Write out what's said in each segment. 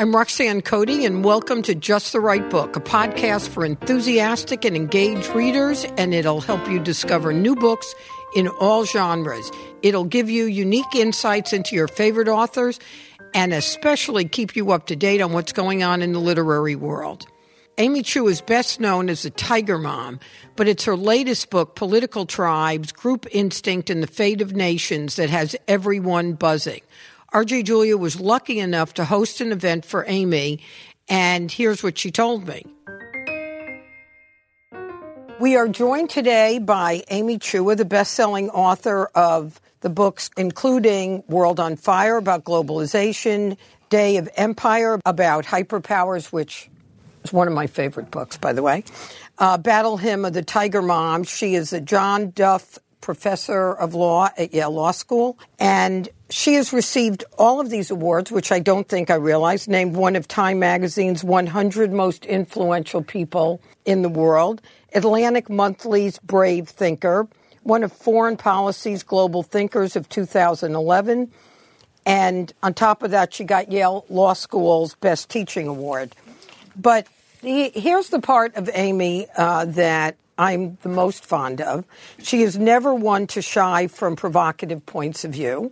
I'm Roxanne Coady, and welcome to Just the Right Book, a podcast for enthusiastic and engaged readers, and it'll help you discover new books in all genres. It'll give you unique insights into your favorite authors and especially keep you up to date on what's going on in the literary world. Amy Chua is best known as the Tiger Mom, but it's her latest book, Political Tribes Group Instinct and the Fate of Nations, that has everyone buzzing. RJ Julia was lucky enough to host an event for Amy, and here's what she told me. We are joined today by Amy Chua, the best selling author of the books including World on Fire about globalization, Day of Empire about hyperpowers, which is one of my favorite books, by the way. Uh, Battle Hymn of the Tiger Mom. She is a John Duff professor of law at Yale Law School, and she has received all of these awards, which I don't think I realized, named one of Time Magazine's 100 most influential people in the world, Atlantic Monthly's Brave Thinker, one of Foreign Policy's Global Thinkers of 2011, and on top of that, she got Yale Law School's Best Teaching Award. But here's the part of Amy uh, that I'm the most fond of. She is never one to shy from provocative points of view,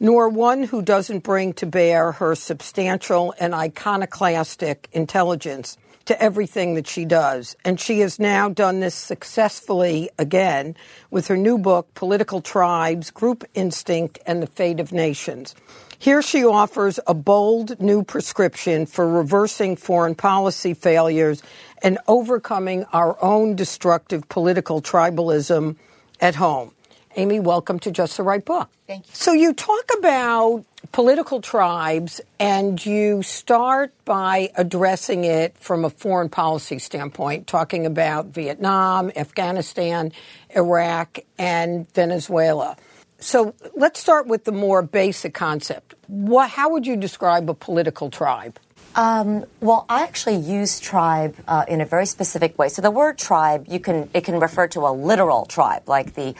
nor one who doesn't bring to bear her substantial and iconoclastic intelligence to everything that she does. And she has now done this successfully again with her new book, Political Tribes, Group Instinct, and the Fate of Nations. Here she offers a bold new prescription for reversing foreign policy failures and overcoming our own destructive political tribalism at home. Amy, welcome to Just the Right Book. Thank you. So you talk about political tribes and you start by addressing it from a foreign policy standpoint, talking about Vietnam, Afghanistan, Iraq, and Venezuela. So let's start with the more basic concept. What, how would you describe a political tribe? Um, well, I actually use tribe uh, in a very specific way. So the word tribe, you can it can refer to a literal tribe, like the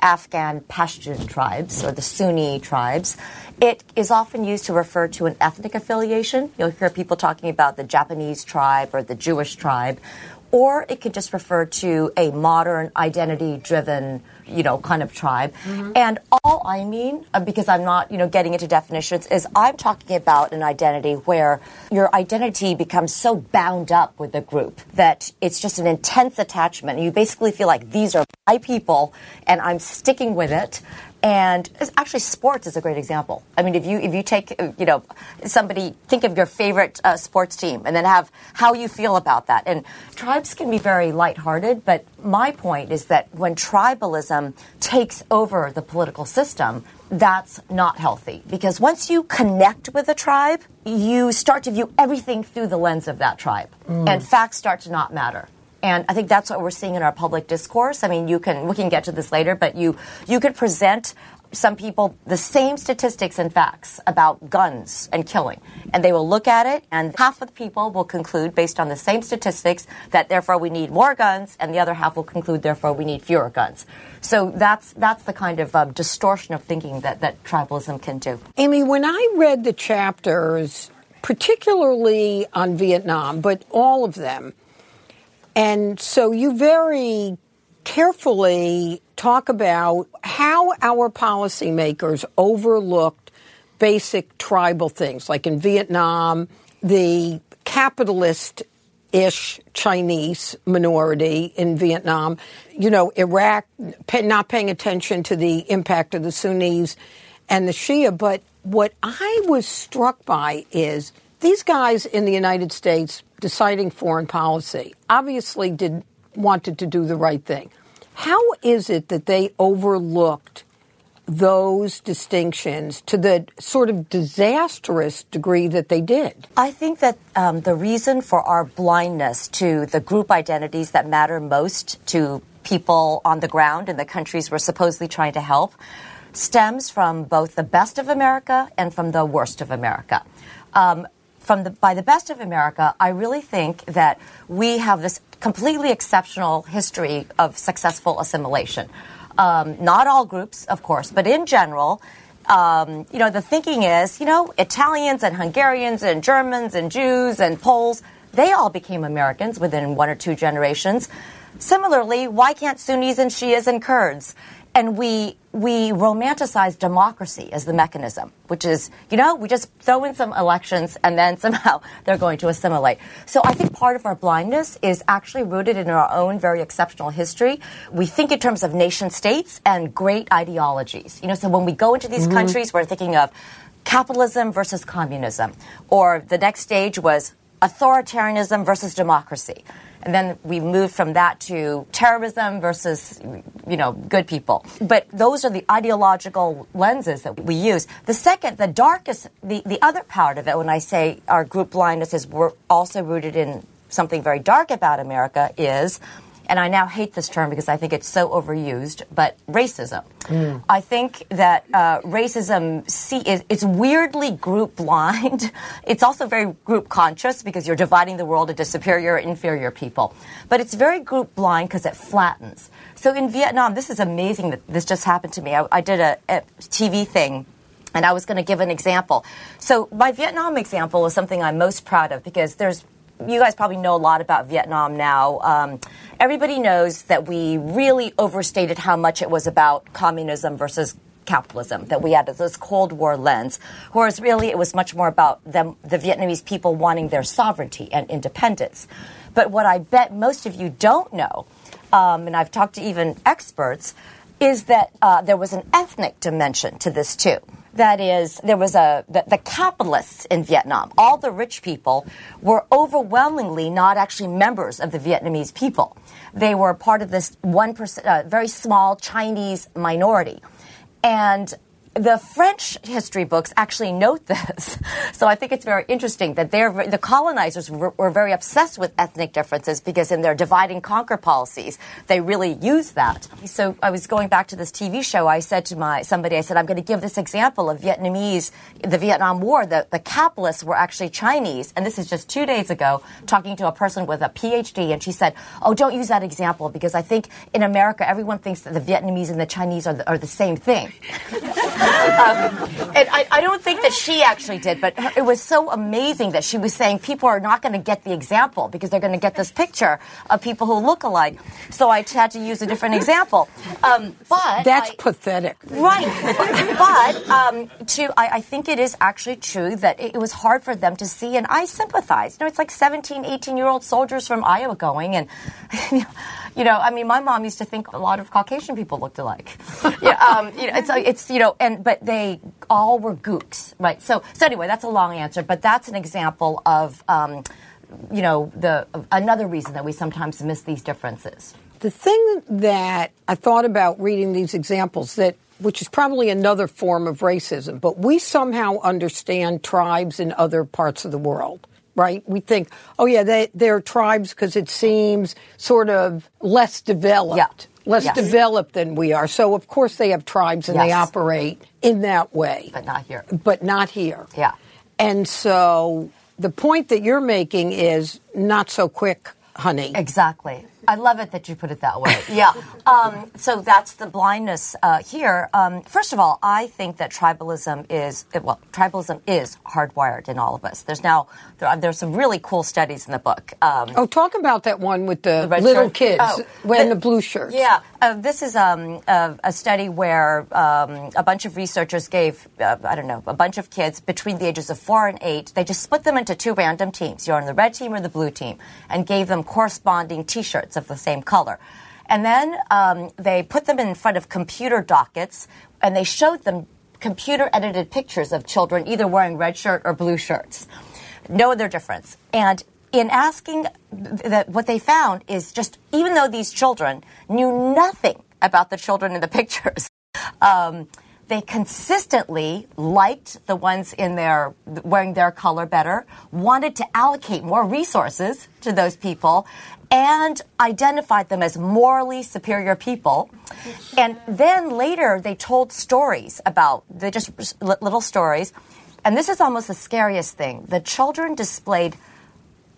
Afghan Pashtun tribes or the Sunni tribes. It is often used to refer to an ethnic affiliation. You'll hear people talking about the Japanese tribe or the Jewish tribe, or it could just refer to a modern identity driven you know, kind of tribe. Mm-hmm. And all I mean, uh, because I'm not, you know, getting into definitions, is I'm talking about an identity where your identity becomes so bound up with the group that it's just an intense attachment. You basically feel like these are my people and I'm sticking with it and actually sports is a great example. I mean if you if you take you know somebody think of your favorite uh, sports team and then have how you feel about that. And tribes can be very lighthearted but my point is that when tribalism takes over the political system that's not healthy. Because once you connect with a tribe you start to view everything through the lens of that tribe. Mm. and facts start to not matter and I think that's what we're seeing in our public discourse. I mean, you can we can get to this later, but you you could present some people the same statistics and facts about guns and killing. And they will look at it, and half of the people will conclude, based on the same statistics, that therefore we need more guns, and the other half will conclude, therefore we need fewer guns. So that's, that's the kind of um, distortion of thinking that, that tribalism can do. Amy, when I read the chapters, particularly on Vietnam, but all of them, and so you very carefully talk about how our policymakers overlooked basic tribal things, like in Vietnam, the capitalist ish Chinese minority in Vietnam, you know, Iraq not paying attention to the impact of the Sunnis and the Shia. But what I was struck by is these guys in the United States deciding foreign policy obviously did wanted to do the right thing. How is it that they overlooked those distinctions to the sort of disastrous degree that they did? I think that um, the reason for our blindness to the group identities that matter most to people on the ground in the countries we're supposedly trying to help stems from both the best of America and from the worst of America. Um, from the, by the best of America, I really think that we have this completely exceptional history of successful assimilation. Um, not all groups, of course, but in general, um, you know, the thinking is, you know, Italians and Hungarians and Germans and Jews and Poles, they all became Americans within one or two generations. Similarly, why can't Sunnis and Shias and Kurds? And we we romanticize democracy as the mechanism, which is, you know, we just throw in some elections and then somehow they're going to assimilate. So I think part of our blindness is actually rooted in our own very exceptional history. We think in terms of nation states and great ideologies. You know, so when we go into these mm-hmm. countries, we're thinking of capitalism versus communism, or the next stage was authoritarianism versus democracy. And then we moved from that to terrorism versus, you know, good people. But those are the ideological lenses that we use. The second, the darkest, the, the other part of it, when I say our group blindness is also rooted in something very dark about America, is and I now hate this term because I think it's so overused, but racism. Mm. I think that uh, racism see, is, it's weirdly group blind. It's also very group conscious because you're dividing the world into superior and inferior people. But it's very group blind because it flattens. So in Vietnam, this is amazing that this just happened to me. I, I did a, a TV thing and I was going to give an example. So my Vietnam example is something I'm most proud of because there's you guys probably know a lot about Vietnam now. Um, everybody knows that we really overstated how much it was about communism versus capitalism, that we had this Cold War lens, whereas really it was much more about them, the Vietnamese people wanting their sovereignty and independence. But what I bet most of you don't know, um, and I've talked to even experts, is that uh, there was an ethnic dimension to this too. That is, there was a the, the, capitalists in Vietnam. All the rich people were overwhelmingly not actually members of the Vietnamese people. They were part of this one uh, very small Chinese minority, and the French history books actually note this. So I think it's very interesting that they're, the colonizers were, were, very obsessed with ethnic differences because in their divide and conquer policies, they really use that. So I was going back to this TV show. I said to my somebody, I said, I'm going to give this example of Vietnamese, the Vietnam War. The, the capitalists were actually Chinese. And this is just two days ago, talking to a person with a PhD. And she said, Oh, don't use that example because I think in America, everyone thinks that the Vietnamese and the Chinese are the, are the same thing. um, and I, I, don't think that she actually did, but it was so amazing that she was saying people are not going to get the example because they're going to get this picture of people who look alike. So I had to use a different example. Um, but that's I, pathetic, right? but um, to I, I, think it is actually true that it, it was hard for them to see, and I sympathize. You know, it's like 17, 18 year old soldiers from Iowa going and. You know, I mean, my mom used to think a lot of Caucasian people looked alike. yeah, um, you know, it's it's you know, and but they all were gooks, right? So so anyway, that's a long answer, but that's an example of. Um, you know, the another reason that we sometimes miss these differences. The thing that I thought about reading these examples that which is probably another form of racism, but we somehow understand tribes in other parts of the world right? We think, oh yeah, they, they're tribes because it seems sort of less developed. Yeah. Less yes. developed than we are. So, of course, they have tribes and yes. they operate in that way. But not here. But not here. Yeah. And so, the point that you're making is not so quick, honey. Exactly. I love it that you put it that way. Yeah. Um, so that's the blindness uh, here. Um, first of all, I think that tribalism is well, tribalism is hardwired in all of us. There's now there are, there's some really cool studies in the book. Um, oh, talk about that one with the, the little shirt? kids oh, wearing the, the, blue shirts. Yeah. Uh, this is um, a, a, study where um, a bunch of researchers gave uh, I don't know a bunch of kids between the ages of four and eight. They just split them into two random teams. You're on the red team or the blue team, and gave them corresponding T-shirts of the same color. And then um, they put them in front of computer dockets and they showed them computer edited pictures of children either wearing red shirt or blue shirts. No other difference. And in asking that what they found is just even though these children knew nothing about the children in the pictures, um, they consistently liked the ones in their wearing their color better, wanted to allocate more resources to those people, and identified them as morally superior people. And then later they told stories about, they just little stories. And this is almost the scariest thing. The children displayed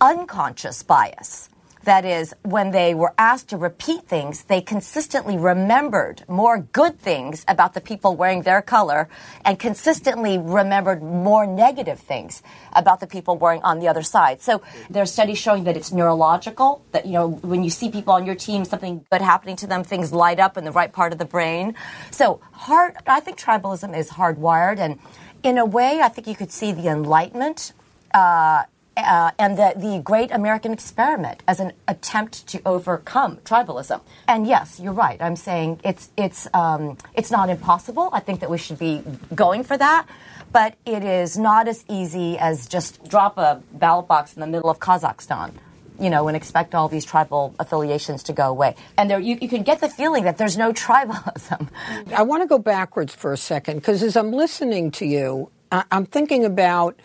unconscious bias. That is, when they were asked to repeat things, they consistently remembered more good things about the people wearing their color and consistently remembered more negative things about the people wearing on the other side. So there are studies showing that it's neurological, that, you know, when you see people on your team, something good happening to them, things light up in the right part of the brain. So hard, I think tribalism is hardwired. And in a way, I think you could see the Enlightenment uh, uh, and the, the great American experiment as an attempt to overcome tribalism. And yes, you're right. I'm saying it's it's um, it's not impossible. I think that we should be going for that, but it is not as easy as just drop a ballot box in the middle of Kazakhstan. You know, and expect all these tribal affiliations to go away. And there, you, you can get the feeling that there's no tribalism. I want to go backwards for a second because as I'm listening to you, I, I'm thinking about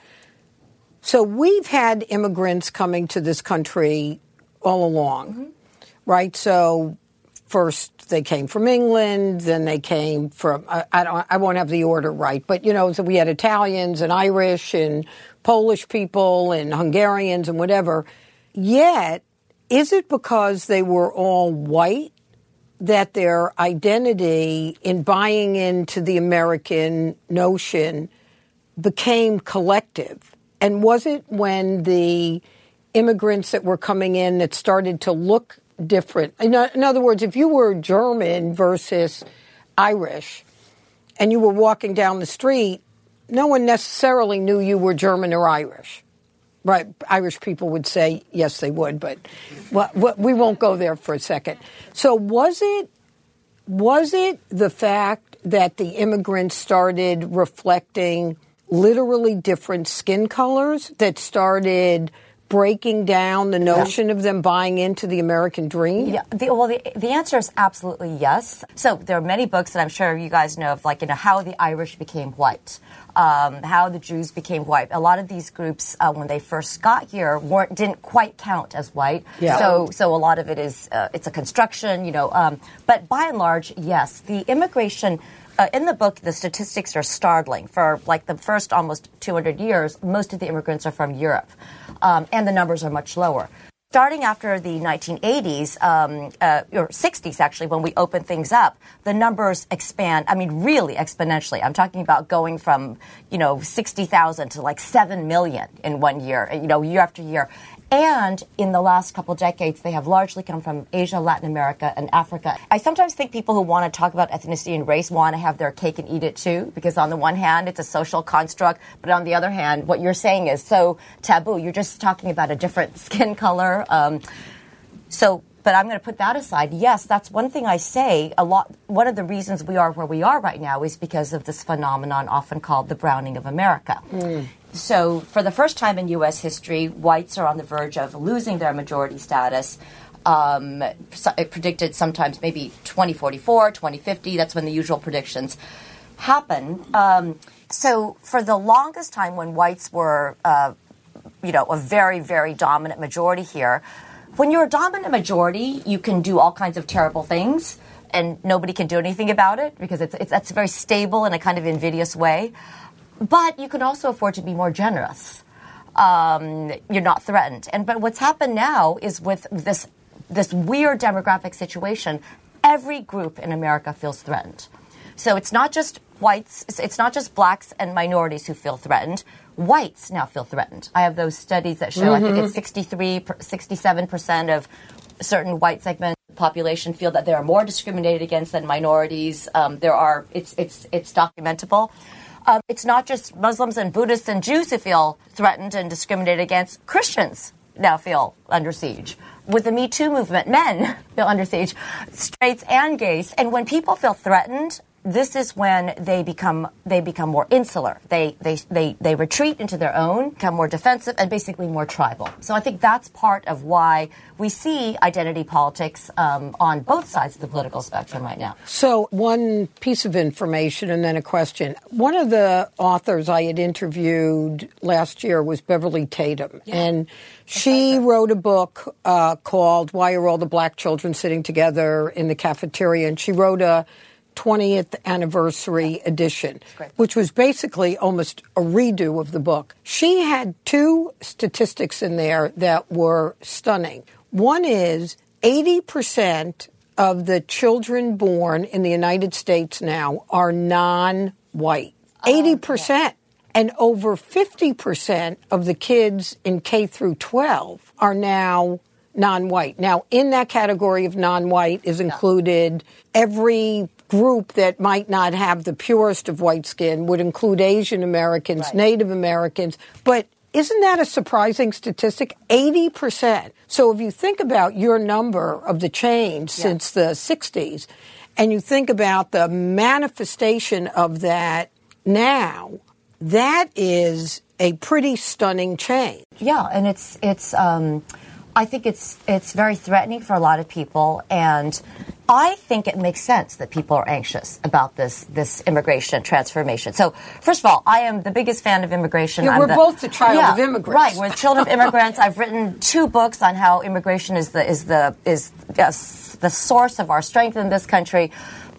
so we've had immigrants coming to this country all along, mm-hmm. right? So first they came from England, then they came from I, I, don't I won't have the order right, but you know, so we had Italians and Irish and Polish people and Hungarians and whatever. Yet, is it because they were all white that their identity in buying into the American notion became collective? And was it when the immigrants that were coming in that started to look different? In, in other words, if you were German versus Irish and you were walking down the street, no one necessarily knew you were German or Irish. Right, Irish people would say yes, they would, but we won't go there for a second. So, was it was it the fact that the immigrants started reflecting literally different skin colors that started breaking down the notion yeah. of them buying into the American dream? Yeah. The, well, the, the answer is absolutely yes. So there are many books that I'm sure you guys know of, like you know how the Irish became white. Um, how the Jews became white. A lot of these groups, uh, when they first got here, weren't didn't quite count as white. Yeah. So, so a lot of it is uh, it's a construction, you know. Um, but by and large, yes, the immigration uh, in the book, the statistics are startling. For like the first almost 200 years, most of the immigrants are from Europe, um, and the numbers are much lower. Starting after the 1980s, um, uh, or 60s actually, when we opened things up, the numbers expand. I mean, really exponentially. I'm talking about going from, you know, 60,000 to like 7 million in one year, you know, year after year. And in the last couple decades, they have largely come from Asia, Latin America, and Africa. I sometimes think people who want to talk about ethnicity and race want to have their cake and eat it too, because on the one hand, it's a social construct, but on the other hand, what you're saying is so taboo. You're just talking about a different skin color. Um, so but I'm going to put that aside. Yes, that's one thing I say a lot. One of the reasons we are where we are right now is because of this phenomenon often called the browning of America. Mm so, for the first time in U.S. history, whites are on the verge of losing their majority status. Um, it predicted sometimes maybe 2044, 2050. That's when the usual predictions happen. Um, so, for the longest time, when whites were, uh, you know, a very, very dominant majority here, when you're a dominant majority, you can do all kinds of terrible things, and nobody can do anything about it because it's, it's that's very stable in a kind of invidious way. But you can also afford to be more generous. Um, you're not threatened. And but what's happened now is with this this weird demographic situation, every group in America feels threatened. So it's not just whites, it's not just blacks and minorities who feel threatened. Whites now feel threatened. I have those studies that show mm-hmm. I think it's 63, 67% of certain white segments population feel that they are more discriminated against than minorities. Um, there are, it's, it's, it's documentable. Um, it's not just Muslims and Buddhists and Jews who feel threatened and discriminated against. Christians now feel under siege. With the Me Too movement, men feel under siege, straights and gays. And when people feel threatened, this is when they become they become more insular. They they they they retreat into their own, become more defensive, and basically more tribal. So I think that's part of why we see identity politics um, on both sides of the political spectrum right now. So one piece of information and then a question. One of the authors I had interviewed last year was Beverly Tatum, yeah. and she wrote a book uh, called "Why Are All the Black Children Sitting Together in the Cafeteria?" and she wrote a 20th anniversary edition, which was basically almost a redo of the book. She had two statistics in there that were stunning. One is 80% of the children born in the United States now are non white. 80%. And over 50% of the kids in K through 12 are now non white. Now, in that category of non white is included every group that might not have the purest of white skin, would include Asian Americans, right. Native Americans. But isn't that a surprising statistic? 80%. So if you think about your number of the change yeah. since the 60s, and you think about the manifestation of that now, that is a pretty stunning change. Yeah, and it's it's um, I think it's it's very threatening for a lot of people, and I think it makes sense that people are anxious about this this immigration transformation. So, first of all, I am the biggest fan of immigration. Yeah, we're the, both the child yeah, of immigrants, right? We're children of immigrants. I've written two books on how immigration is the is the is uh, the source of our strength in this country.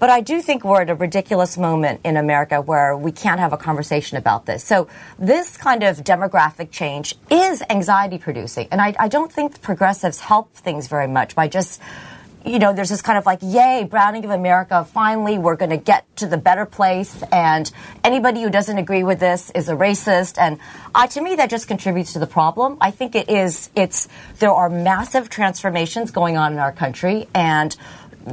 But I do think we're at a ridiculous moment in America where we can't have a conversation about this. So this kind of demographic change is anxiety producing. And I, I don't think progressives help things very much by just you know, there's this kind of like, yay, Browning of America, finally we're going to get to the better place, and anybody who doesn't agree with this is a racist. And uh, to me, that just contributes to the problem. I think it is, it's, there are massive transformations going on in our country, and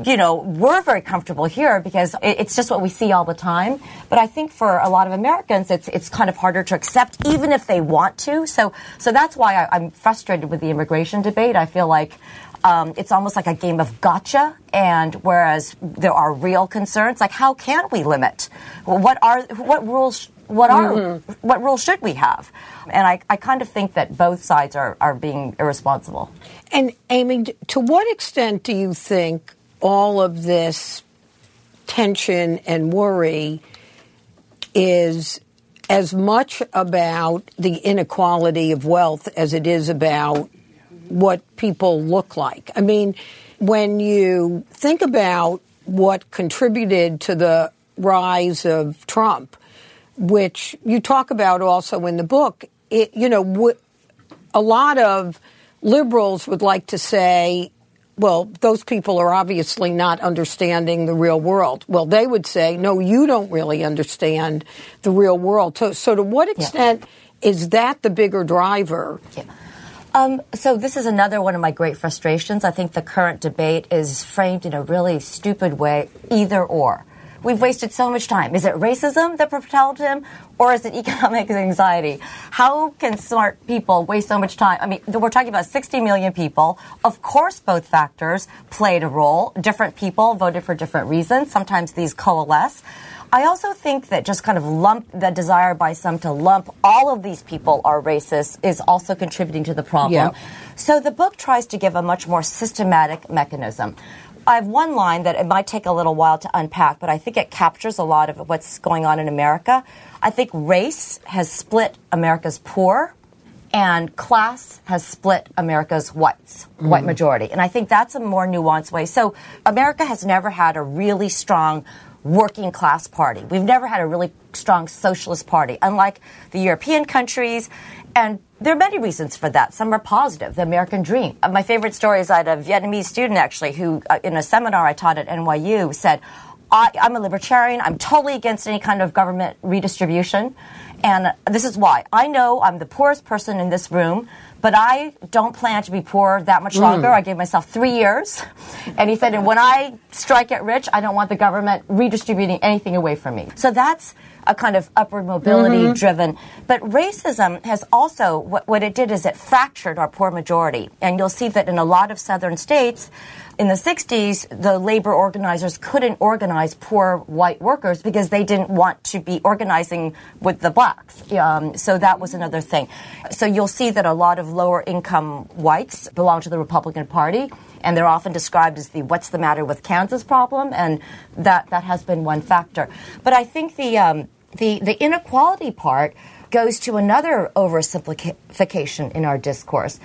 you know, we're very comfortable here because it's just what we see all the time. But I think for a lot of Americans, it's it's kind of harder to accept, even if they want to. So so that's why I, am frustrated with the immigration debate. I feel like. Um, it's almost like a game of gotcha, and whereas there are real concerns, like how can we limit? What are what rules? What are mm-hmm. what rules should we have? And I, I kind of think that both sides are, are being irresponsible. And Amy, to what extent do you think all of this tension and worry is as much about the inequality of wealth as it is about what people look like. I mean, when you think about what contributed to the rise of Trump, which you talk about also in the book, it, you know, a lot of liberals would like to say well, those people are obviously not understanding the real world. Well, they would say, no, you don't really understand the real world. So, so to what extent yeah. is that the bigger driver? Yeah. Um, so this is another one of my great frustrations. I think the current debate is framed in a really stupid way, either or. We've wasted so much time. Is it racism that propelled him, or is it economic anxiety? How can smart people waste so much time? I mean, we're talking about 60 million people. Of course, both factors played a role. Different people voted for different reasons. Sometimes these coalesce. I also think that just kind of lump the desire by some to lump all of these people are racist is also contributing to the problem. Yeah. So the book tries to give a much more systematic mechanism. I have one line that it might take a little while to unpack, but I think it captures a lot of what's going on in America. I think race has split America's poor and class has split America's whites, mm. white majority. And I think that's a more nuanced way. So America has never had a really strong working class party. We've never had a really strong socialist party, unlike the European countries. And there are many reasons for that. Some are positive. The American dream. Uh, my favorite story is I had a Vietnamese student actually who, uh, in a seminar I taught at NYU, said, I, am a libertarian. I'm totally against any kind of government redistribution. And this is why. I know I'm the poorest person in this room, but I don't plan to be poor that much longer. Mm. I gave myself three years. And he said, and when I strike it rich, I don't want the government redistributing anything away from me. So that's a kind of upward mobility mm-hmm. driven. But racism has also, what, what it did is it fractured our poor majority. And you'll see that in a lot of southern states, in the 60s, the labor organizers couldn't organize poor white workers because they didn't want to be organizing with the blacks. Um, so that was another thing. So you'll see that a lot of lower income whites belong to the Republican Party and they're often described as the "what's the matter with Kansas" problem, and that that has been one factor. But I think the um, the, the inequality part goes to another oversimplification in our discourse,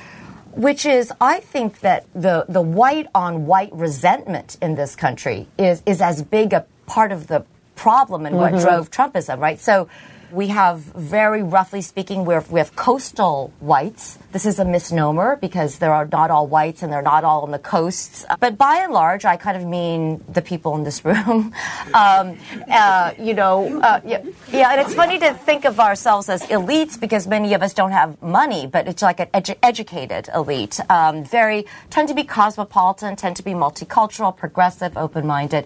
which is I think that the, the white on white resentment in this country is, is as big a part of the problem and what mm-hmm. drove Trumpism, right? So we have very roughly speaking, we're, we have coastal whites. This is a misnomer because there are not all whites and they're not all on the coasts. But by and large, I kind of mean the people in this room. um, uh, you know, uh, yeah, yeah, and it's funny to think of ourselves as elites because many of us don't have money, but it's like an edu- educated elite. Um, very tend to be cosmopolitan, tend to be multicultural, progressive, open-minded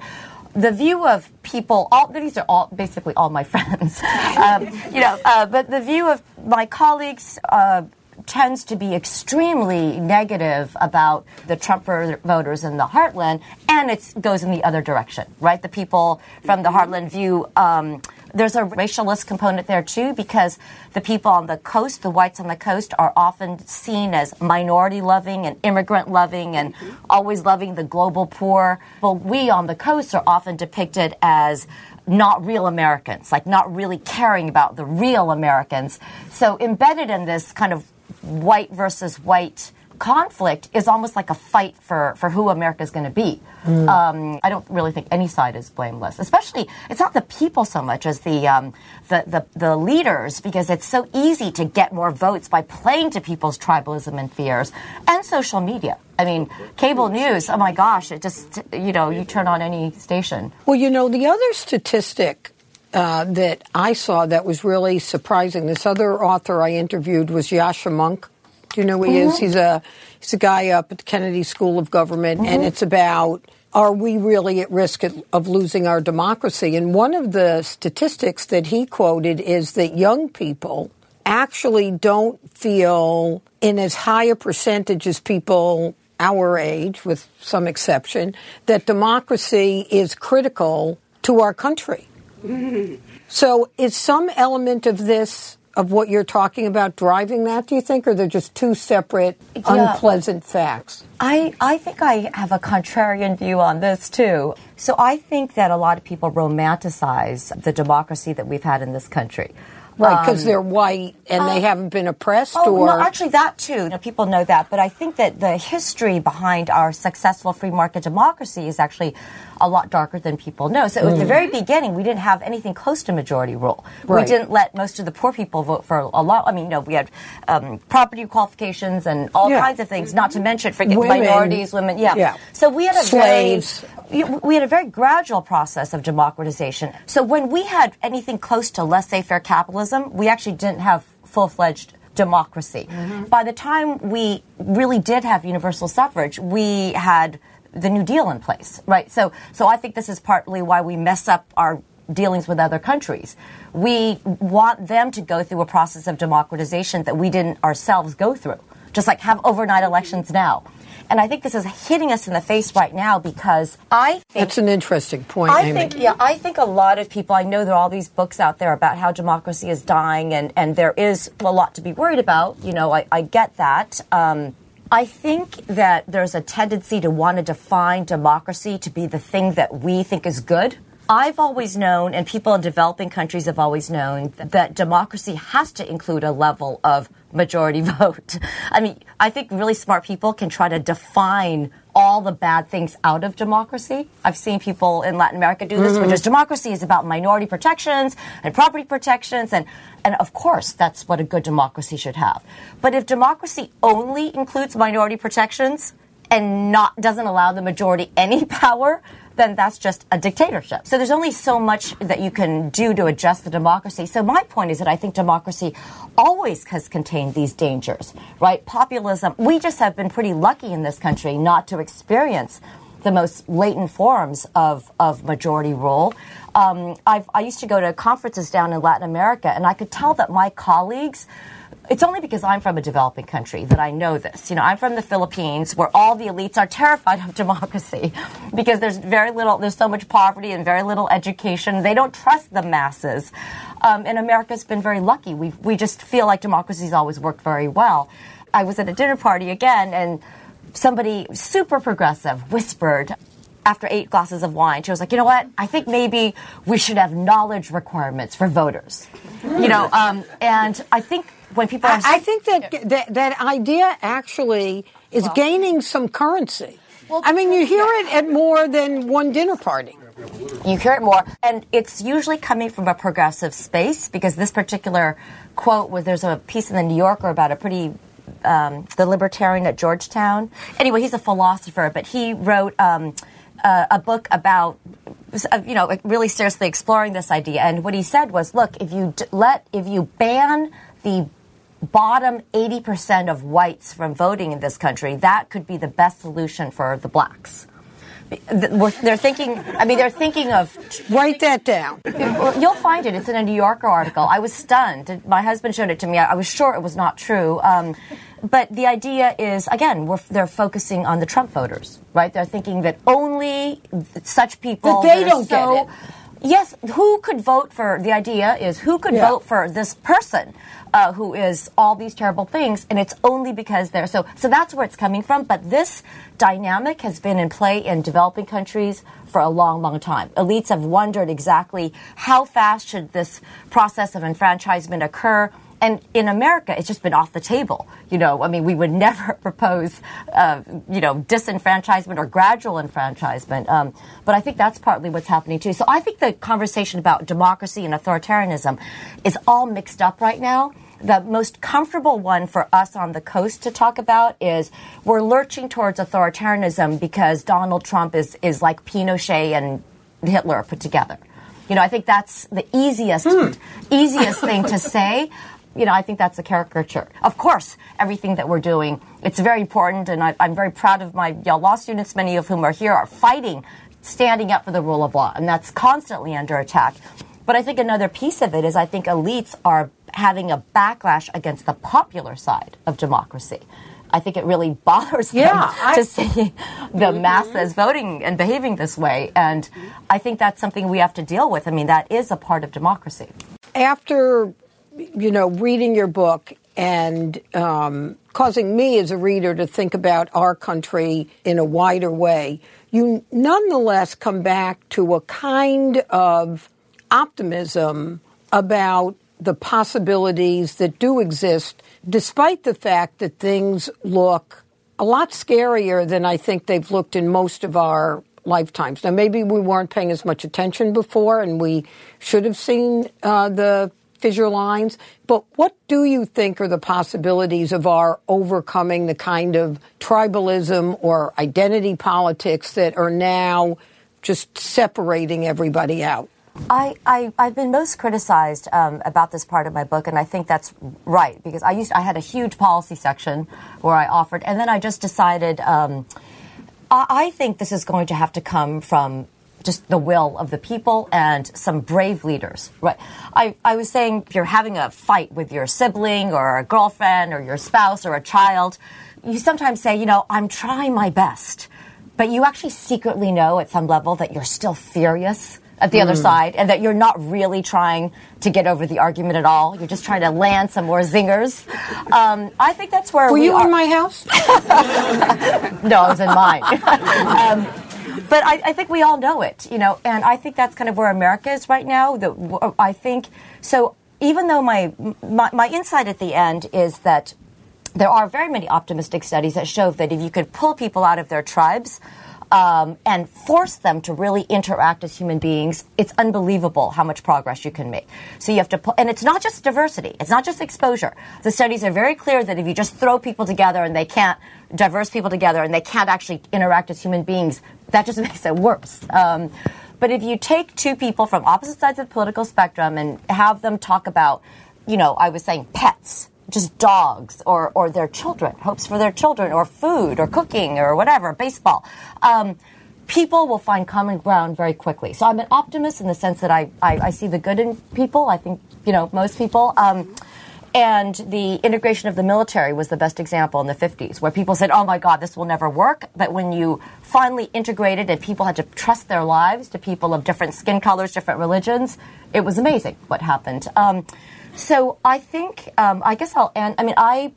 the view of people, all these are all basically all my friends, um, you know, uh, but the view of my colleagues uh, tends to be extremely negative about the Trump voters in the heartland, and it goes in the other direction, right? The people from the heartland view. Um, there's a racialist component there too because the people on the coast, the whites on the coast, are often seen as minority loving and immigrant loving and always loving the global poor. But we on the coast are often depicted as not real Americans, like not really caring about the real Americans. So embedded in this kind of white versus white conflict is almost like a fight for, for who America is going to be. Mm. Um, I don't really think any side is blameless. Especially, it's not the people so much as the, um, the, the, the leaders, because it's so easy to get more votes by playing to people's tribalism and fears, and social media. I mean, cable news, oh my gosh, it just, you know, you turn on any station. Well, you know, the other statistic uh, that I saw that was really surprising. This other author I interviewed was Yascha Mounk. You know who he mm-hmm. is? He's a he's a guy up at the Kennedy School of Government, mm-hmm. and it's about are we really at risk of losing our democracy? And one of the statistics that he quoted is that young people actually don't feel in as high a percentage as people our age, with some exception, that democracy is critical to our country. So, is some element of this of what you're talking about driving that, do you think, or they're just two separate, yeah. unpleasant facts? I, I think I have a contrarian view on this, too. So I think that a lot of people romanticize the democracy that we've had in this country. Right, because um, they're white and uh, they haven't been oppressed, oh, or no, actually that too. Know, people know that, but I think that the history behind our successful free market democracy is actually a lot darker than people know. So mm. at the mm. very beginning, we didn't have anything close to majority rule. Right. We didn't let most of the poor people vote for a lot. I mean, you know, we had um, property qualifications and all yeah. kinds of things. Not to mention, forget women. minorities, women. Yeah. yeah. So we had a slaves. Very, we had a very gradual process of democratization. So when we had anything close to laissez-faire capitalism, we actually didn't have full-fledged democracy. Mm-hmm. By the time we really did have universal suffrage, we had the New Deal in place, right? So, so I think this is partly why we mess up our dealings with other countries. We want them to go through a process of democratization that we didn't ourselves go through. Just like have overnight elections now. And I think this is hitting us in the face right now because I think that's an interesting point. I Amy. think, yeah, I think a lot of people. I know there are all these books out there about how democracy is dying, and and there is a lot to be worried about. You know, I, I get that. Um, I think that there's a tendency to want to define democracy to be the thing that we think is good. I've always known, and people in developing countries have always known, that democracy has to include a level of majority vote. I mean, I think really smart people can try to define all the bad things out of democracy. I've seen people in Latin America do this, mm-hmm. which is democracy is about minority protections and property protections and and of course that's what a good democracy should have. But if democracy only includes minority protections and not doesn't allow the majority any power, then that's just a dictatorship. So there's only so much that you can do to adjust the democracy. So my point is that I think democracy always has contained these dangers, right? Populism. We just have been pretty lucky in this country not to experience the most latent forms of, of majority rule. Um, i used to go to conferences down in Latin America, and I could tell that my colleagues it's only because I'm from a developing country that I know this. You know, I'm from the Philippines where all the elites are terrified of democracy because there's very little, there's so much poverty and very little education. They don't trust the masses. Um, and America's been very lucky. We, we just feel like democracy's always worked very well. I was at a dinner party again and somebody super progressive whispered, after eight glasses of wine, she was like, you know what? I think maybe we should have knowledge requirements for voters. You know, um, and I think when people I, I, think that, that that idea actually is well, gaining some currency. Well, I mean, you hear it at more than one dinner party. You hear it more, and it's usually coming from a progressive space because this particular quote was there's a piece in the New Yorker about a pretty um, the libertarian at Georgetown. Anyway, he's a philosopher, but he wrote um, uh, a book about uh, you know really seriously exploring this idea. And what he said was, look, if you d- let if you ban the bottom 80% of whites from voting in this country, that could be the best solution for the blacks. They're thinking, I mean, they're thinking of. Write that down. You'll find it. It's in a New Yorker article. I was stunned. My husband showed it to me. I was sure it was not true. Um, but the idea is, again, they're focusing on the Trump voters, right? They're thinking that only such people. But they don't so, get it. Yes, who could vote for? The idea is who could yeah. vote for this person uh, who is all these terrible things, and it's only because they're so. So that's where it's coming from. But this dynamic has been in play in developing countries for a long, long time. Elites have wondered exactly how fast should this process of enfranchisement occur and in America, it's just been off the table. You know, I mean, we would never propose, uh, you know, disenfranchisement or gradual enfranchisement. Um, but I think that's partly what's happening too. So I think the conversation about democracy and authoritarianism is all mixed up right now. The most comfortable one for us on the coast to talk about is we're lurching towards authoritarianism because Donald Trump is, is like Pinochet and Hitler put together. You know, I think that's the easiest hmm. easiest thing to say you know, I think that's a caricature. Of course, everything that we're doing, it's very important, and I, am very proud of my Yale law students, many of whom are here, are fighting, standing up for the rule of law, and that's constantly under attack. But I think another piece of it is I think elites are having a backlash against the popular side of democracy. I think it really bothers them I, to see the mm-hmm. masses voting and behaving this way. And I think that's something we have to deal with. I mean, that is a part of democracy. After you know, reading your book and um, causing me as a reader to think about our country in a wider way, you nonetheless come back to a kind of optimism about the possibilities that do exist, despite the fact that things look a lot scarier than I think they've looked in most of our lifetimes. Now, maybe we weren't paying as much attention before, and we should have seen uh, the fissure lines. But what do you think are the possibilities of our overcoming the kind of tribalism or identity politics that are now just separating everybody out? I, I, have been most criticized um, about this part of my book, and I think that's right because I used I had a huge policy section where I offered, and then I just decided um, I, I think this is going to have to come from just the will of the people and some brave leaders. Right. I, I was saying if you're having a fight with your sibling or a girlfriend or your spouse or a child, you sometimes say, you know, I'm trying my best. But you actually secretly know at some level that you're still furious at the mm. other side and that you're not really trying to get over the argument at all. You're just trying to land some more zingers. Um, I think that's where Were we you are. in my house? no, I was in mine. um, but I, I, think we all know it, you know, and I think that's kind of where America is right now. The, uh, I think so. Even though my, my my insight at the end is that there are very many optimistic studies that show that if you could pull people out of their tribes um, and force them to really interact as human beings, it's unbelievable how much progress you can make. So you have to, and it's not just diversity, it's not just exposure. The studies are very clear that if you just throw people together and they can't, diverse people together and they can't actually interact as human beings, that just makes it worse. Um, but if you take two people from opposite sides of the political spectrum and have them talk about, you know, I was saying pets, just dogs or, or their children, hopes for their children, or food, or cooking, or whatever, baseball. Um, people will find common ground very quickly. So I'm an optimist in the sense that I, I, I see the good in people. I think, you know, most people. Um, and the integration of the military was the best example in the 50s, where people said, oh my God, this will never work. But when you finally integrated and people had to trust their lives to people of different skin colors, different religions, it was amazing what happened. Um, so I think, um, I guess I'll end. I mean, I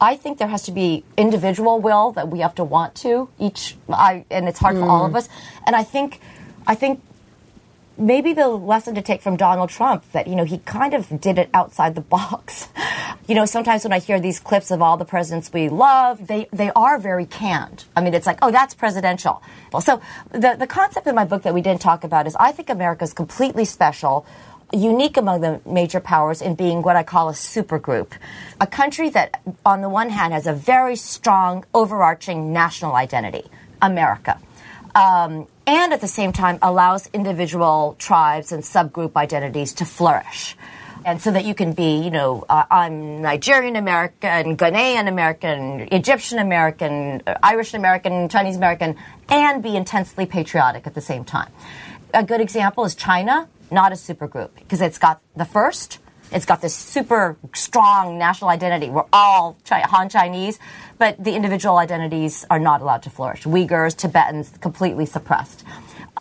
I think there has to be individual will that we have to want to each. I and it's hard mm. for all of mm. us. And I think, I think maybe the lesson to take from Donald Trump that, you know, he kind of did it outside the box. you know, sometimes when I hear these clips of all the presidents we love, they, they are very canned. I mean, it's like, oh, that's presidential. So the, the concept in my book that we didn't talk about is I think America is completely special unique among the major powers in being what I call a supergroup. A country that, on the one hand, has a very strong overarching national identity, America. Um, and at the same time allows individual tribes and subgroup identities to flourish. And so that you can be, you know, uh, I'm Nigerian American, Ghanaian American, Egyptian American, Irish American, Chinese American, and be intensely patriotic at the same time. A good example is China, not a supergroup, because it's got the first, it's got this super strong national identity. We're all Han Chinese, but the individual identities are not allowed to flourish. Uyghurs, Tibetans, completely suppressed.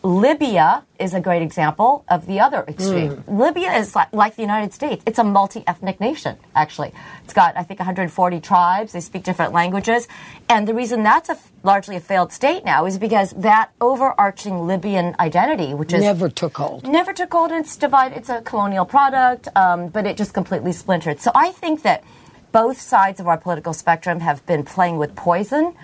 Libya is a great example of the other extreme. Mm. Libya is like, like, the United States. It's a multi ethnic nation, actually. It's got, I think, 140 tribes. They speak different languages. And the reason that's a, largely a failed state now is because that overarching Libyan identity, which is. Never took hold. Never took hold. It's divided. It's a colonial product, um, but it just completely splintered. So I think that both sides of our political spectrum have been playing with poison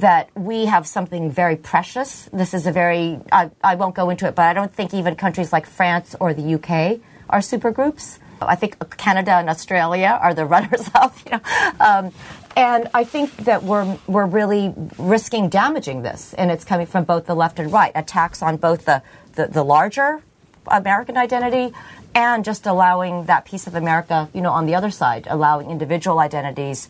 that we have something very precious. This is a very, I, I won't go into it, but I don't think even countries like France or the UK are supergroups. I think Canada and Australia are the runners up, you know. Um, and I think that we're, we're really risking damaging this. And it's coming from both the left and right. Attacks on both the, the, the larger American identity and just allowing that piece of America, you know, on the other side, allowing individual identities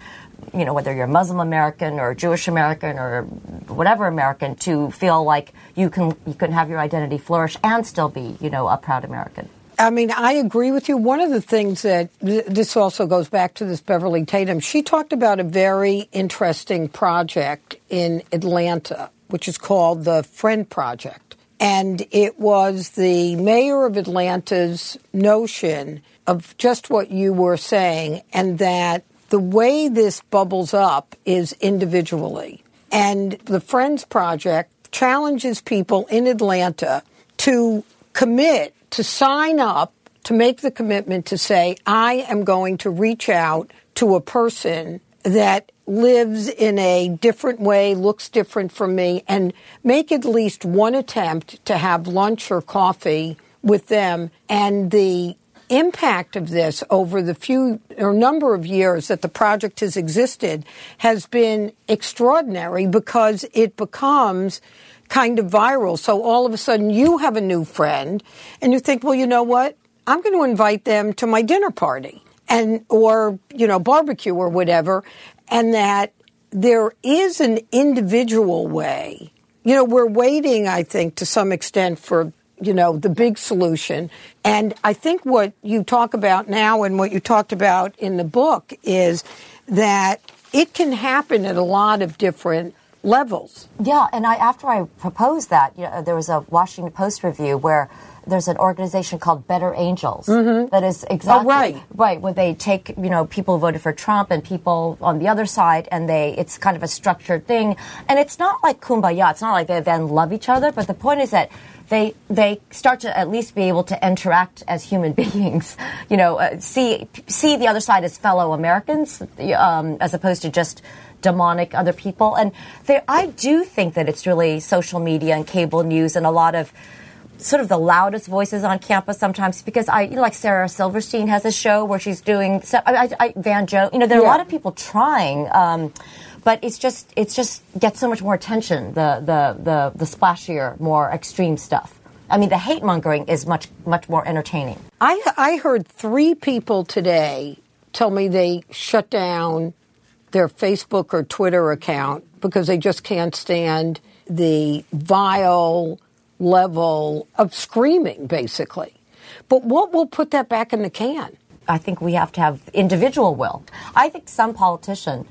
you know, whether you're Muslim American or Jewish American or whatever American, to feel like you can you can have your identity flourish and still be, you know, a proud American. I mean, I agree with you. One of the things that this also goes back to this Beverly Tatum. She talked about a very interesting project in Atlanta, which is called the Friend Project. And it was the mayor of Atlanta's notion of just what you were saying, and that the way this bubbles up is individually. And the Friends Project challenges people in Atlanta to commit, to sign up, to make the commitment to say, I am going to reach out to a person that lives in a different way, looks different from me, and make at least one attempt to have lunch or coffee with them. And the impact of this over the few or number of years that the project has existed has been extraordinary because it becomes kind of viral. So all of a sudden you have a new friend and you think, well, you know what? I'm going to invite them to my dinner party and, or, you know, barbecue or whatever. And that there is an individual way. You know, we're waiting, I think, to some extent for you know, the big solution. And I think what you talk about now and what you talked about in the book is that it can happen at a lot of different levels. Yeah, and I after I proposed that, you know, there was a Washington Post review where there's an organization called Better Angels mm-hmm. that is exactly oh, right. right where they take you know people who voted for Trump and people on the other side and they it's kind of a structured thing and it's not like kumbaya it's not like they then love each other but the point is that they they start to at least be able to interact as human beings. You know, uh, see see the other side as fellow Americans, um, as opposed to just demonic other people. And they, I do think that it's really social media and cable news and a lot of sort of the loudest voices on campus sometimes because I, you know, like Sarah Silverstein has a show where she's doing stuff. I, I, I Van Jones, you know, there are yeah. a lot of people trying. Um, but it's just it's just gets so much more attention. The the the the splashier, more extreme stuff. I mean, the hate mongering is much much more entertaining. I I heard three people today tell me they shut down their Facebook or Twitter account because they just can't stand the vile level of screaming, basically. But what will put that back in the can? I think we have to have individual will. I think some politician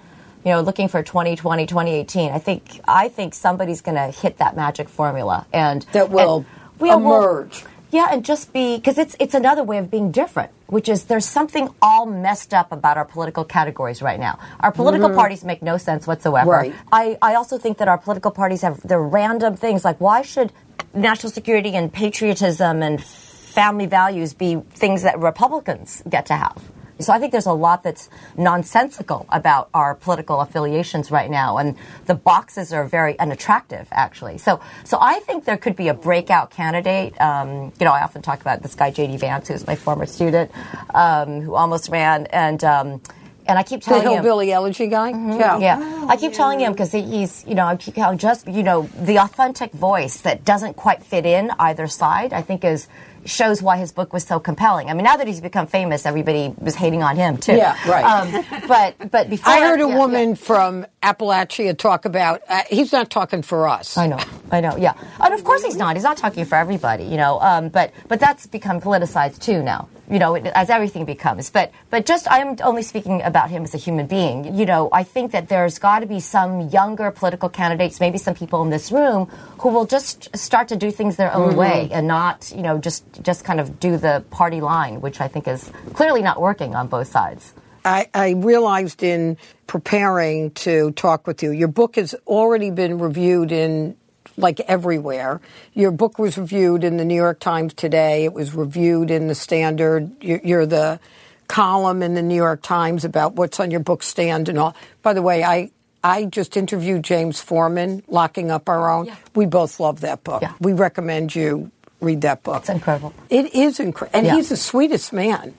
you know, looking for 2020, 2018, I think I think somebody's going to hit that magic formula and that will and we emerge. Will, yeah, and just be because it's it's another way of being different, which is there's something all messed up about our political categories right now. Our political mm-hmm. parties make no sense whatsoever. Right. I, I also think that our political parties have the random things like why should national security and patriotism and family values be things that Republicans get to have. So I think there's a lot that's nonsensical about our political affiliations right now, and the boxes are very unattractive, actually. So, so I think there could be a breakout candidate. Um, you know, I often talk about this guy J.D. Vance, who's my former student, um, who almost ran, and um, and I keep telling the him hillbilly elegy guy. Mm-hmm. Yeah, yeah. I keep telling him because he's, you know, I keep telling just, you know, the authentic voice that doesn't quite fit in either side. I think is shows why his book was so compelling. I mean, now that he's become famous, everybody was hating on him too. Yeah, right. Um, but but before I heard a yeah, woman yeah. from Appalachia talk about. Uh, he's not talking for us. I know, I know, yeah, and of course he's not. He's not talking for everybody, you know. Um, but but that's become politicized too now, you know, as everything becomes. But but just I'm only speaking about him as a human being. You know, I think that there's got to be some younger political candidates, maybe some people in this room, who will just start to do things their own Mm-hmm. way and not, you know, just just kind of do the party line, which I think is clearly not working on both sides. I, I realized in preparing to talk with you, your book has already been reviewed in like everywhere. Your book was reviewed in the New York Times today. It was reviewed in the Standard. You're, the column in the New York Times about what's on your book stand and all. By the way, I I just interviewed James Forman, Locking Up Our Own. Yeah. We both love that book. Yeah. We recommend you read that book. It's incredible. It is incredible, and Yeah. he's the sweetest man.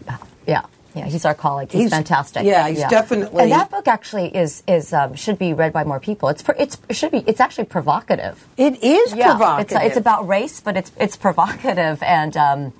Yeah. Yeah, he's our colleague. He's, He's- fantastic. yeah, he's definitely- And that book actually is is um, should be read by more people. It's it's it should be it's actually provocative. It is Yeah, provocative. it's it's about race, but it's it's provocative, and um,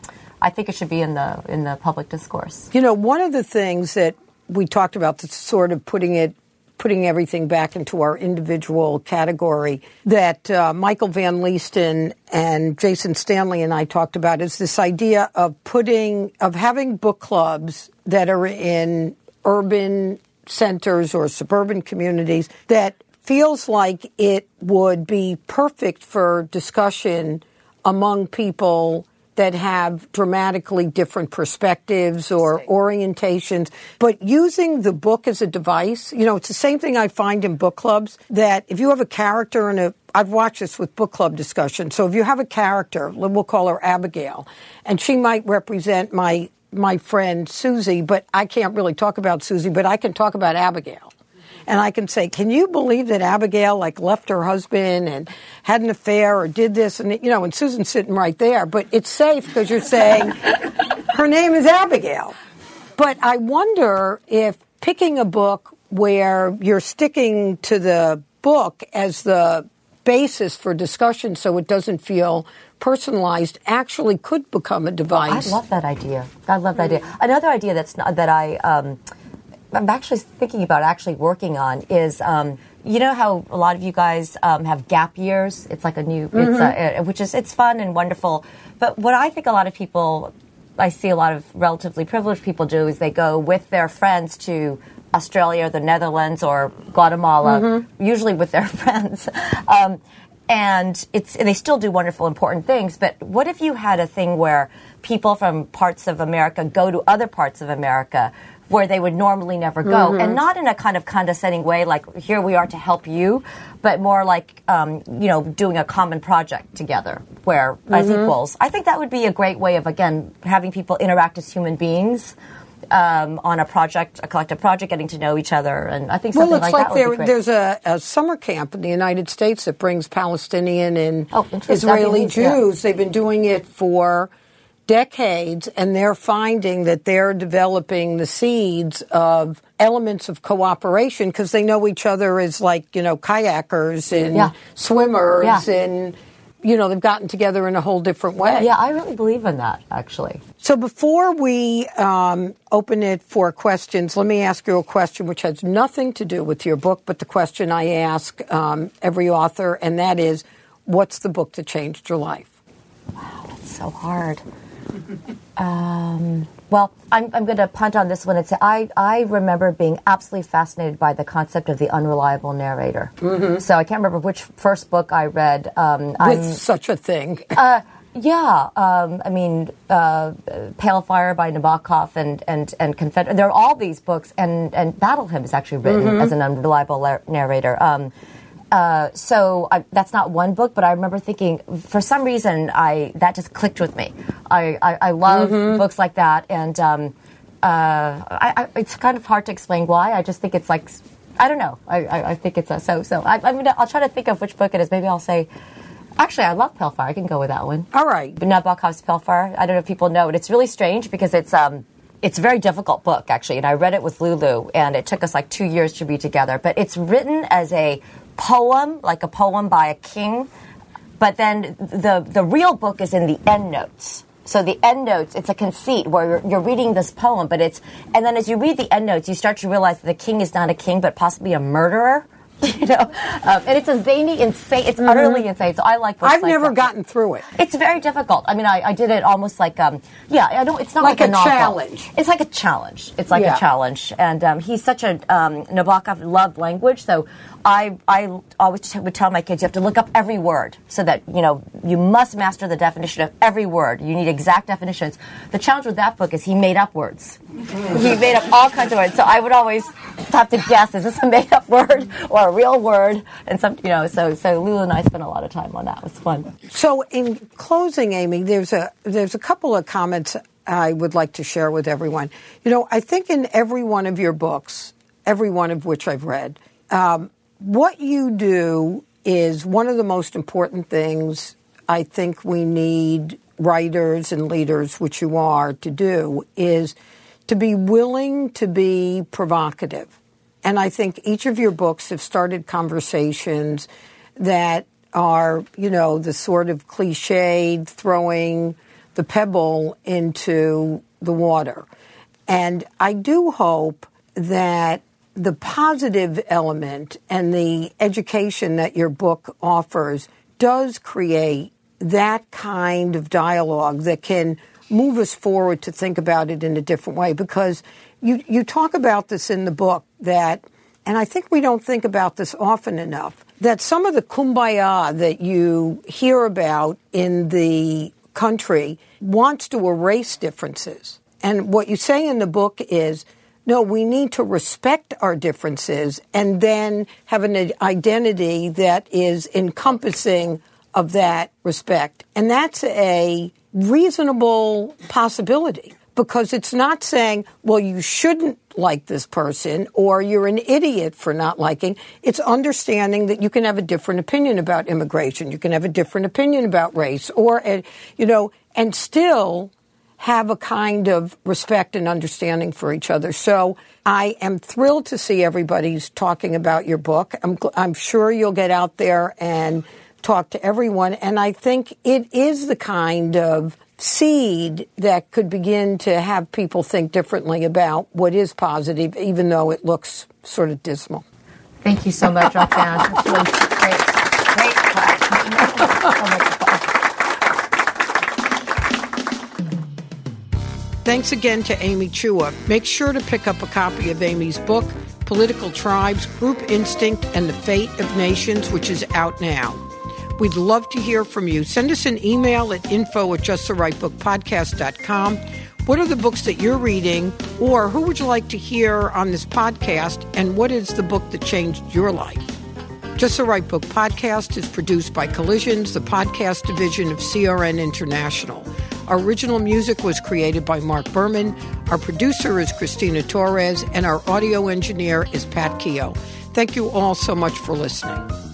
I think it should be in the in the public discourse. You know, one of the things that we talked about, that's sort of putting it, putting everything back into our individual category, that uh, Michael Van Leesten and Jason Stanley and I talked about, is this idea of putting, of having book clubs that are in urban centers or suburban communities that feels like it would be perfect for discussion among people that have dramatically different perspectives or orientations, but using the book as a device, you know, it's the same thing I find in book clubs that if you have a character in a, I've watched this with book club discussion. So if you have a character, we'll call her Abigail, and she might represent my my friend Susie, but I can't really talk about Susie, but I can talk about Abigail. And I can say, can you believe that Abigail like left her husband and had an affair or did this? And you know, and Susan's sitting right there, but it's safe because you're saying her name is Abigail. But I wonder if picking a book where you're sticking to the book as the basis for discussion so it doesn't feel personalized actually could become a device. I love that idea. I love that idea. Another idea that's not, that I um, I'm actually thinking about actually working on is. Um, you know how a lot of you guys um, have gap years. It's like a new, it's a, which is it's fun and wonderful. But what I think a lot of people, I see a lot of relatively privileged people do is they go with their friends to Australia, or the Netherlands, or Guatemala, usually with their friends. Um, and it's they still do wonderful, important things. But what if you had a thing where people from parts of America go to other parts of America where they would normally never go, and not in a kind of condescending way, like here we are to help you, but more like um, you know doing a common project together, where as equals. I think that would be a great way of again having people interact as human beings. Um, on a project, a collective project, getting to know each other, and I think something Well, it's like, like, that would be there, great. there's a, a summer camp in the United States that brings Palestinian and Oh. Israeli be neat, yeah. Jews. They've been doing it for decades, and they're finding that they're developing the seeds of elements of cooperation because they know each other as like you know kayakers and Yeah. swimmers Yeah. and you know they've gotten together in a whole different way. Yeah, I really believe in that, actually. So before we um, open it for questions, let me ask you a question which has nothing to do with your book, but the question I ask um, every author, and that is, what's the book that changed your life? Wow, it's so hard. Um, well, I'm, I'm going to punt on this one and say I, I remember being absolutely fascinated by the concept of the unreliable narrator. So I can't remember which first book I read. Um, With I'm- such a thing. yeah, um, I mean, uh, Pale Fire by Nabokov and and and Confederate. There are all these books, and and Battle Hymn is actually written as an unreliable la- narrator. Um, uh, so I, that's not one book, but I remember thinking for some reason I that just clicked with me. I I, I love mm-hmm. books like that, and um, uh, I, I, it's kind of hard to explain why. I just think it's like I don't know. I, I, I think it's a so so. I, I mean, I'll try to think of which book it is. Maybe I'll say. Actually, I love Pale Fire. I can go with that one. All right. But Nabokov's Pale Fire. I don't know if people know it. It's really strange because it's um it's a very difficult book actually, and I read it with Lulu, and it took us like two years to read together. But it's written as a poem, like a poem by a king, but then the the real book is in the end notes. So the end notes, it's a conceit where you're, you're, reading this poem, but it's, and then as you read the end notes, you start to realize that the king is not a king, but possibly a murderer. you know, um, and it's a zany, insane. It's mm-hmm. utterly insane. So I like. I've like never that. gotten through it. It's very difficult. I mean, I, I did it almost like, um, yeah, I don't. It's not like, like a, a challenge. It's like a challenge. It's like yeah. a challenge, and um, he's such a um, Nabokov loved language. So I I always would tell my kids you have to look up every word so that you know you must master the definition of every word. You need exact definitions. The challenge with that book is he made up words. he made up all kinds of words. So I would always have to guess: is this a made up word or a real word? and some, you know, so so Lulu and I spent a lot of time on that. It was fun. So in closing, Amy, there's a there's a couple of comments I would like to share with everyone. You know, I think in every one of your books, every one of which I've read, um, what you do is one of the most important things I think we need writers and leaders, which you are, to do is to be willing to be provocative and I think each of your books have started conversations that are, you know, the sort of cliched throwing the pebble into the water. And I do hope that the positive element and the education that your book offers does create that kind of dialogue that can move us forward to think about it in a different way because you, you talk about this in the book that, and I think we don't think about this often enough, that some of the kumbaya that you hear about in the country wants to erase differences. And what you say in the book is, no, we need to respect our differences and then have an identity that is encompassing of that respect. And that's a reasonable possibility because it's not saying, well, you shouldn't like this person or you're an idiot for not liking. It's understanding that you can have a different opinion about immigration. You can have a different opinion about race or, uh, you know, and still have a kind of respect and understanding for each other. So I am thrilled to see everybody's talking about your book. I'm, I'm sure you'll get out there and talk to everyone. And I think it is the kind of seed that could begin to have people think differently about what is positive, even though it looks sort of dismal. Thank you so much, Roxanne. really great, great Thanks again to Amy Chua. Make sure to pick up a copy of Amy's book, Political Tribes, Group Instinct, and the Fate of Nations, which is out now. We'd love to hear from you. Send us an email at info at justtherightbookpodcast.com. What are the books that you're reading, or who would you like to hear on this podcast, and what is the book that changed your life? Just the Right Book podcast is produced by Collisions, the podcast division of CRN International. Our original music was created by Mark Berman. Our producer is Christina Torres, and our audio engineer is Pat Keogh. Thank you all so much for listening.